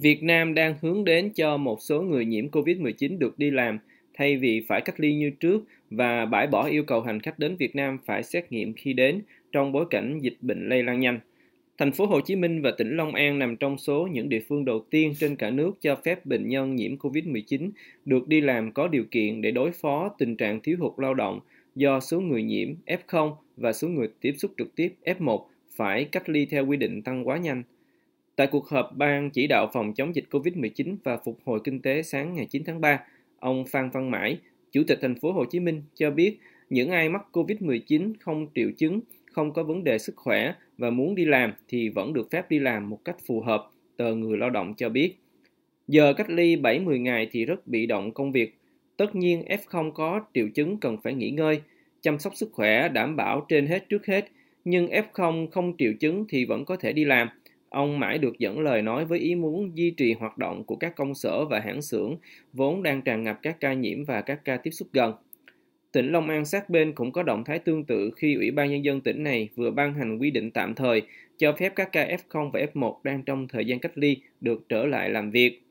Việt Nam đang hướng đến cho một số người nhiễm COVID-19 được đi làm, thay vì phải cách ly như trước và bãi bỏ yêu cầu hành khách đến Việt Nam phải xét nghiệm khi đến trong bối cảnh dịch bệnh lây lan nhanh. Thành phố Hồ Chí Minh và tỉnh Long An nằm trong số những địa phương đầu tiên trên cả nước cho phép bệnh nhân nhiễm COVID-19 được đi làm có điều kiện để đối phó tình trạng thiếu hụt lao động do số người nhiễm F0 và số người tiếp xúc trực tiếp F1 phải cách ly theo quy định tăng quá nhanh. Tại cuộc họp Ban chỉ đạo phòng chống dịch COVID-19 và phục hồi kinh tế sáng ngày 9 tháng 3, ông Phan Văn Mãi, Chủ tịch thành phố Hồ Chí Minh cho biết những ai mắc COVID-19 không triệu chứng, không có vấn đề sức khỏe và muốn đi làm thì vẫn được phép đi làm một cách phù hợp, tờ người lao động cho biết. Giờ cách ly 7-10 ngày thì rất bị động công việc. Tất nhiên F0 có triệu chứng cần phải nghỉ ngơi, chăm sóc sức khỏe đảm bảo trên hết trước hết, nhưng F0 không triệu chứng thì vẫn có thể đi làm. Ông mãi được dẫn lời nói với ý muốn duy trì hoạt động của các công sở và hãng xưởng vốn đang tràn ngập các ca nhiễm và các ca tiếp xúc gần. Tỉnh Long An sát bên cũng có động thái tương tự khi Ủy ban Nhân dân tỉnh này vừa ban hành quy định tạm thời cho phép các ca F0 và F1 đang trong thời gian cách ly được trở lại làm việc.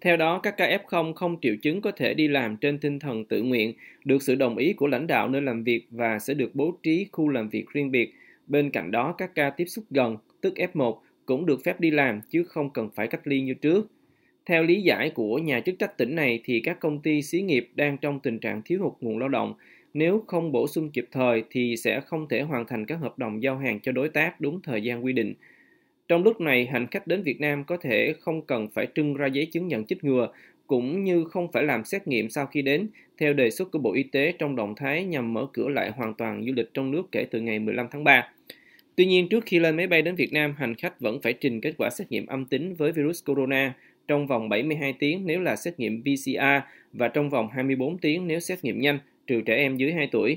Theo đó, các ca F0 không triệu chứng có thể đi làm trên tinh thần tự nguyện, được sự đồng ý của lãnh đạo nơi làm việc và sẽ được bố trí khu làm việc riêng biệt. Bên cạnh đó, các ca tiếp xúc gần, tức F1, cũng được phép đi làm chứ không cần phải cách ly như trước. Theo lý giải của nhà chức trách tỉnh này thì các công ty xí nghiệp đang trong tình trạng thiếu hụt nguồn lao động. Nếu không bổ sung kịp thời thì sẽ không thể hoàn thành các hợp đồng giao hàng cho đối tác đúng thời gian quy định. Trong lúc này, hành khách đến Việt Nam có thể không cần phải trưng ra giấy chứng nhận chích ngừa, cũng như không phải làm xét nghiệm sau khi đến, theo đề xuất của Bộ Y tế trong động thái nhằm mở cửa lại hoàn toàn du lịch trong nước kể từ ngày 15 tháng 3. Tuy nhiên, trước khi lên máy bay đến Việt Nam, hành khách vẫn phải trình kết quả xét nghiệm âm tính với virus corona trong vòng 72 tiếng nếu là xét nghiệm PCR và trong vòng 24 tiếng nếu xét nghiệm nhanh, trừ trẻ em dưới 2 tuổi.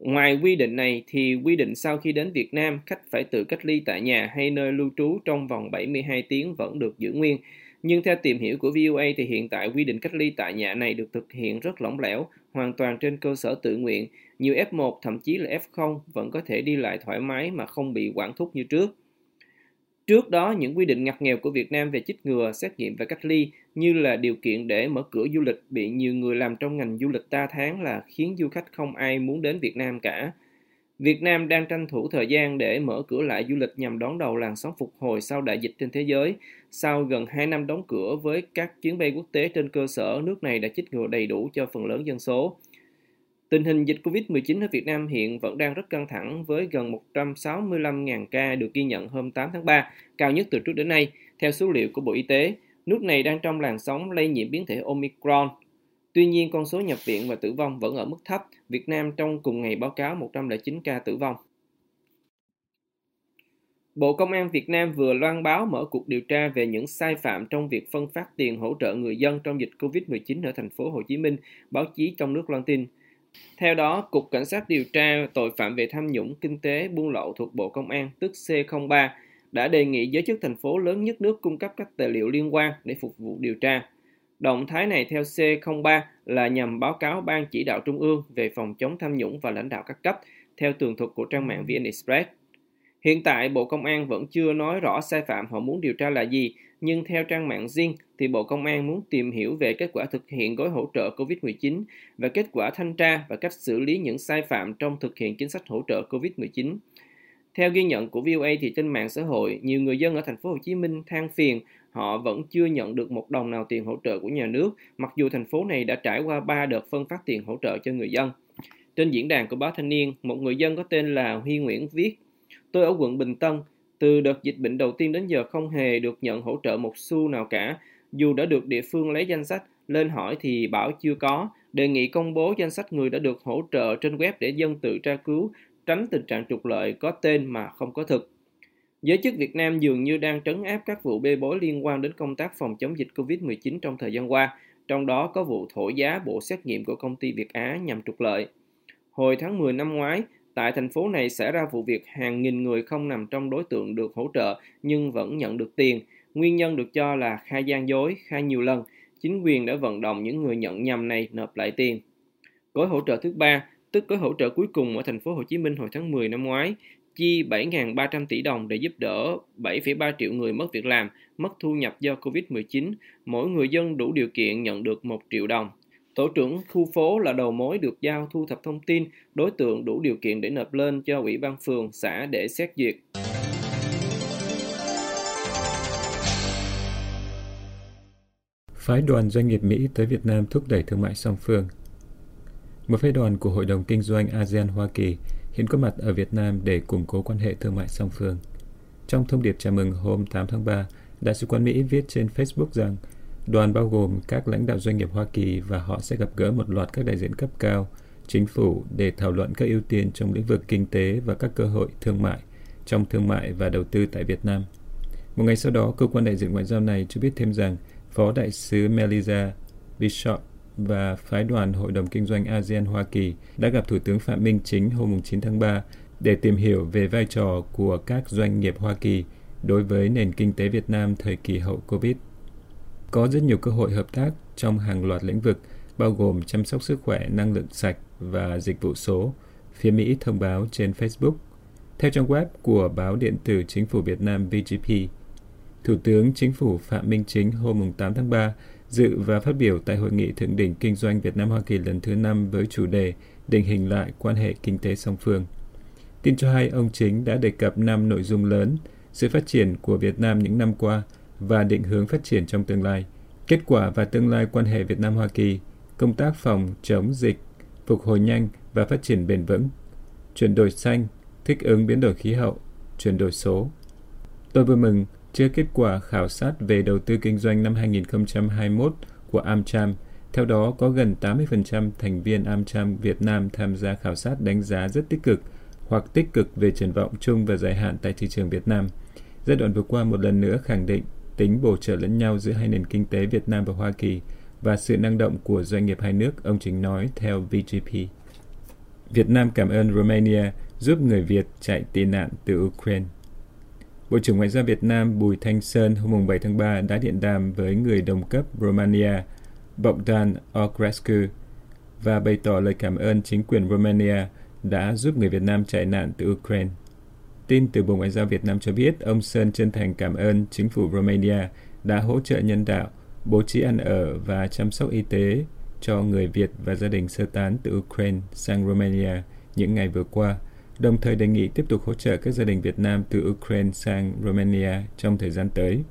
Ngoài quy định này thì quy định sau khi đến Việt Nam, khách phải tự cách ly tại nhà hay nơi lưu trú trong vòng 72 tiếng vẫn được giữ nguyên. Nhưng theo tìm hiểu của VOA thì hiện tại quy định cách ly tại nhà này được thực hiện rất lỏng lẻo, hoàn toàn trên cơ sở tự nguyện. Nhiều F1 thậm chí là F0 vẫn có thể đi lại thoải mái mà không bị quản thúc như trước. Trước đó, những quy định ngặt nghèo của Việt Nam về chích ngừa, xét nghiệm và cách ly như là điều kiện để mở cửa du lịch bị nhiều người làm trong ngành du lịch ta tháng là khiến du khách không ai muốn đến Việt Nam cả. Việt Nam đang tranh thủ thời gian để mở cửa lại du lịch nhằm đón đầu làn sóng phục hồi sau đại dịch trên thế giới. Sau gần 2 năm đóng cửa với các chuyến bay quốc tế trên cơ sở nước này đã chích ngừa đầy đủ cho phần lớn dân số. Tình hình dịch COVID-19 ở Việt Nam hiện vẫn đang rất căng thẳng với gần 165.000 ca được ghi nhận hôm 8 tháng 3, cao nhất từ trước đến nay. Theo số liệu của Bộ Y tế, nước này đang trong làn sóng lây nhiễm biến thể Omicron. Tuy nhiên, con số nhập viện và tử vong vẫn ở mức thấp. Việt Nam trong cùng ngày báo cáo 109 ca tử vong. Bộ Công an Việt Nam vừa loan báo mở cuộc điều tra về những sai phạm trong việc phân phát tiền hỗ trợ người dân trong dịch Covid-19 ở thành phố Hồ Chí Minh, báo chí trong nước loan tin. Theo đó, Cục Cảnh sát điều tra tội phạm về tham nhũng kinh tế buôn lậu thuộc Bộ Công an, tức C03, đã đề nghị giới chức thành phố lớn nhất nước cung cấp các tài liệu liên quan để phục vụ điều tra. Động thái này theo C03 là nhằm báo cáo Ban chỉ đạo Trung ương về phòng chống tham nhũng và lãnh đạo các cấp, theo tường thuật của trang mạng VN Express. Hiện tại, Bộ Công an vẫn chưa nói rõ sai phạm họ muốn điều tra là gì, nhưng theo trang mạng riêng thì Bộ Công an muốn tìm hiểu về kết quả thực hiện gói hỗ trợ COVID-19 và kết quả thanh tra và cách xử lý những sai phạm trong thực hiện chính sách hỗ trợ COVID-19. Theo ghi nhận của VOA thì trên mạng xã hội, nhiều người dân ở thành phố Hồ Chí Minh than phiền họ vẫn chưa nhận được một đồng nào tiền hỗ trợ của nhà nước, mặc dù thành phố này đã trải qua 3 đợt phân phát tiền hỗ trợ cho người dân. Trên diễn đàn của báo Thanh niên, một người dân có tên là Huy Nguyễn viết Tôi ở quận Bình Tân, từ đợt dịch bệnh đầu tiên đến giờ không hề được nhận hỗ trợ một xu nào cả. Dù đã được địa phương lấy danh sách, lên hỏi thì bảo chưa có. Đề nghị công bố danh sách người đã được hỗ trợ trên web để dân tự tra cứu, tránh tình trạng trục lợi có tên mà không có thực. Giới chức Việt Nam dường như đang trấn áp các vụ bê bối liên quan đến công tác phòng chống dịch COVID-19 trong thời gian qua, trong đó có vụ thổi giá bộ xét nghiệm của công ty Việt Á nhằm trục lợi. Hồi tháng 10 năm ngoái, Tại thành phố này xảy ra vụ việc hàng nghìn người không nằm trong đối tượng được hỗ trợ nhưng vẫn nhận được tiền. Nguyên nhân được cho là khai gian dối, khai nhiều lần. Chính quyền đã vận động những người nhận nhầm này nộp lại tiền. Gói hỗ trợ thứ ba, tức gói hỗ trợ cuối cùng ở thành phố Hồ Chí Minh hồi tháng 10 năm ngoái, chi 7.300 tỷ đồng để giúp đỡ 7,3 triệu người mất việc làm, mất thu nhập do Covid-19. Mỗi người dân đủ điều kiện nhận được 1 triệu đồng. Tổ trưởng khu phố là đầu mối được giao thu thập thông tin, đối tượng đủ điều kiện để nộp lên cho Ủy ban phường, xã để xét duyệt. Phái đoàn doanh nghiệp Mỹ tới Việt Nam thúc đẩy thương mại song phương. Một phái đoàn của Hội đồng Kinh doanh ASEAN Hoa Kỳ hiện có mặt ở Việt Nam để củng cố quan hệ thương mại song phương. Trong thông điệp chào mừng hôm 8 tháng 3, Đại sứ quán Mỹ viết trên Facebook rằng đoàn bao gồm các lãnh đạo doanh nghiệp Hoa Kỳ và họ sẽ gặp gỡ một loạt các đại diện cấp cao, chính phủ để thảo luận các ưu tiên trong lĩnh vực kinh tế và các cơ hội thương mại trong thương mại và đầu tư tại Việt Nam. Một ngày sau đó, cơ quan đại diện ngoại giao này cho biết thêm rằng Phó Đại sứ Melissa Bishop và phái đoàn Hội đồng Kinh doanh ASEAN Hoa Kỳ đã gặp Thủ tướng Phạm Minh Chính hôm 9 tháng 3 để tìm hiểu về vai trò của các doanh nghiệp Hoa Kỳ đối với nền kinh tế Việt Nam thời kỳ hậu Covid. Có rất nhiều cơ hội hợp tác trong hàng loạt lĩnh vực, bao gồm chăm sóc sức khỏe, năng lượng sạch và dịch vụ số, phía Mỹ thông báo trên Facebook. Theo trang web của báo điện tử Chính phủ Việt Nam VGP, Thủ tướng Chính phủ Phạm Minh Chính hôm 8 tháng 3 dự và phát biểu tại Hội nghị Thượng đỉnh Kinh doanh Việt Nam-Hoa Kỳ lần thứ 5 với chủ đề Định hình lại quan hệ kinh tế song phương. Tin cho hay ông Chính đã đề cập 5 nội dung lớn, sự phát triển của Việt Nam những năm qua và định hướng phát triển trong tương lai, kết quả và tương lai quan hệ Việt Nam-Hoa Kỳ, công tác phòng chống dịch, phục hồi nhanh và phát triển bền vững, chuyển đổi xanh, thích ứng biến đổi khí hậu, chuyển đổi số. Tôi vui mừng Trước kết quả khảo sát về đầu tư kinh doanh năm 2021 của AmCham, theo đó có gần 80% thành viên AmCham Việt Nam tham gia khảo sát đánh giá rất tích cực hoặc tích cực về triển vọng chung và dài hạn tại thị trường Việt Nam. Giai đoạn vừa qua một lần nữa khẳng định tính bổ trợ lẫn nhau giữa hai nền kinh tế Việt Nam và Hoa Kỳ và sự năng động của doanh nghiệp hai nước, ông Chính nói theo VGP. Việt Nam cảm ơn Romania giúp người Việt chạy tị nạn từ Ukraine. Bộ trưởng Ngoại giao Việt Nam Bùi Thanh Sơn hôm 7 tháng 3 đã điện đàm với người đồng cấp Romania Bogdan Ocrescu và bày tỏ lời cảm ơn chính quyền Romania đã giúp người Việt Nam chạy nạn từ Ukraine. Tin từ Bộ Ngoại giao Việt Nam cho biết ông Sơn chân thành cảm ơn chính phủ Romania đã hỗ trợ nhân đạo, bố trí ăn ở và chăm sóc y tế cho người Việt và gia đình sơ tán từ Ukraine sang Romania những ngày vừa qua – đồng thời đề nghị tiếp tục hỗ trợ các gia đình Việt Nam từ Ukraine sang Romania trong thời gian tới.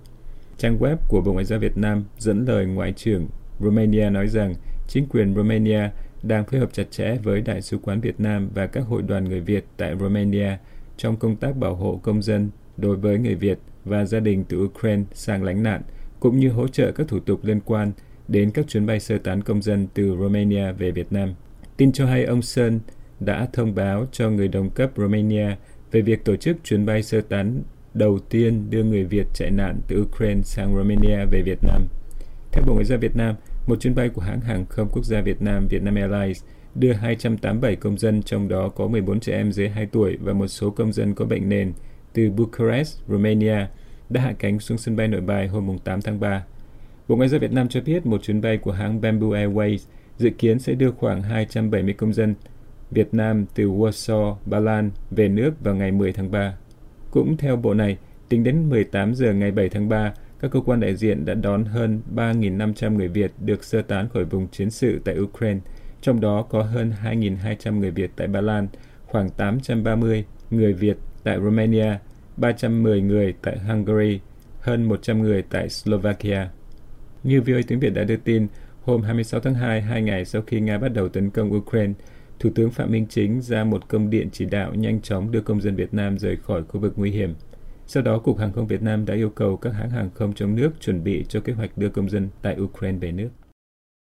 Trang web của Bộ Ngoại giao Việt Nam dẫn lời Ngoại trưởng Romania nói rằng chính quyền Romania đang phối hợp chặt chẽ với Đại sứ quán Việt Nam và các hội đoàn người Việt tại Romania trong công tác bảo hộ công dân đối với người Việt và gia đình từ Ukraine sang lánh nạn, cũng như hỗ trợ các thủ tục liên quan đến các chuyến bay sơ tán công dân từ Romania về Việt Nam. Tin cho hay ông Sơn đã thông báo cho người đồng cấp Romania về việc tổ chức chuyến bay sơ tán đầu tiên đưa người Việt chạy nạn từ Ukraine sang Romania về Việt Nam. Theo Bộ Ngoại giao Việt Nam, một chuyến bay của hãng hàng không quốc gia Việt Nam Vietnam Airlines đưa 287 công dân, trong đó có 14 trẻ em dưới 2 tuổi và một số công dân có bệnh nền từ Bucharest, Romania, đã hạ cánh xuống sân bay nội bài hôm 8 tháng 3. Bộ Ngoại giao Việt Nam cho biết một chuyến bay của hãng Bamboo Airways dự kiến sẽ đưa khoảng 270 công dân, Việt Nam từ Warsaw, Ba Lan về nước vào ngày 10 tháng 3. Cũng theo bộ này, tính đến 18 giờ ngày 7 tháng 3, các cơ quan đại diện đã đón hơn 3.500 người Việt được sơ tán khỏi vùng chiến sự tại Ukraine, trong đó có hơn 2.200 người Việt tại Ba Lan, khoảng 830 người Việt tại Romania, 310 người tại Hungary, hơn 100 người tại Slovakia. Như VOA tiếng Việt đã đưa tin, hôm 26 tháng 2, hai ngày sau khi Nga bắt đầu tấn công Ukraine, Thủ tướng Phạm Minh Chính ra một công điện chỉ đạo nhanh chóng đưa công dân Việt Nam rời khỏi khu vực nguy hiểm. Sau đó, Cục Hàng không Việt Nam đã yêu cầu các hãng hàng không trong nước chuẩn bị cho kế hoạch đưa công dân tại Ukraine về nước.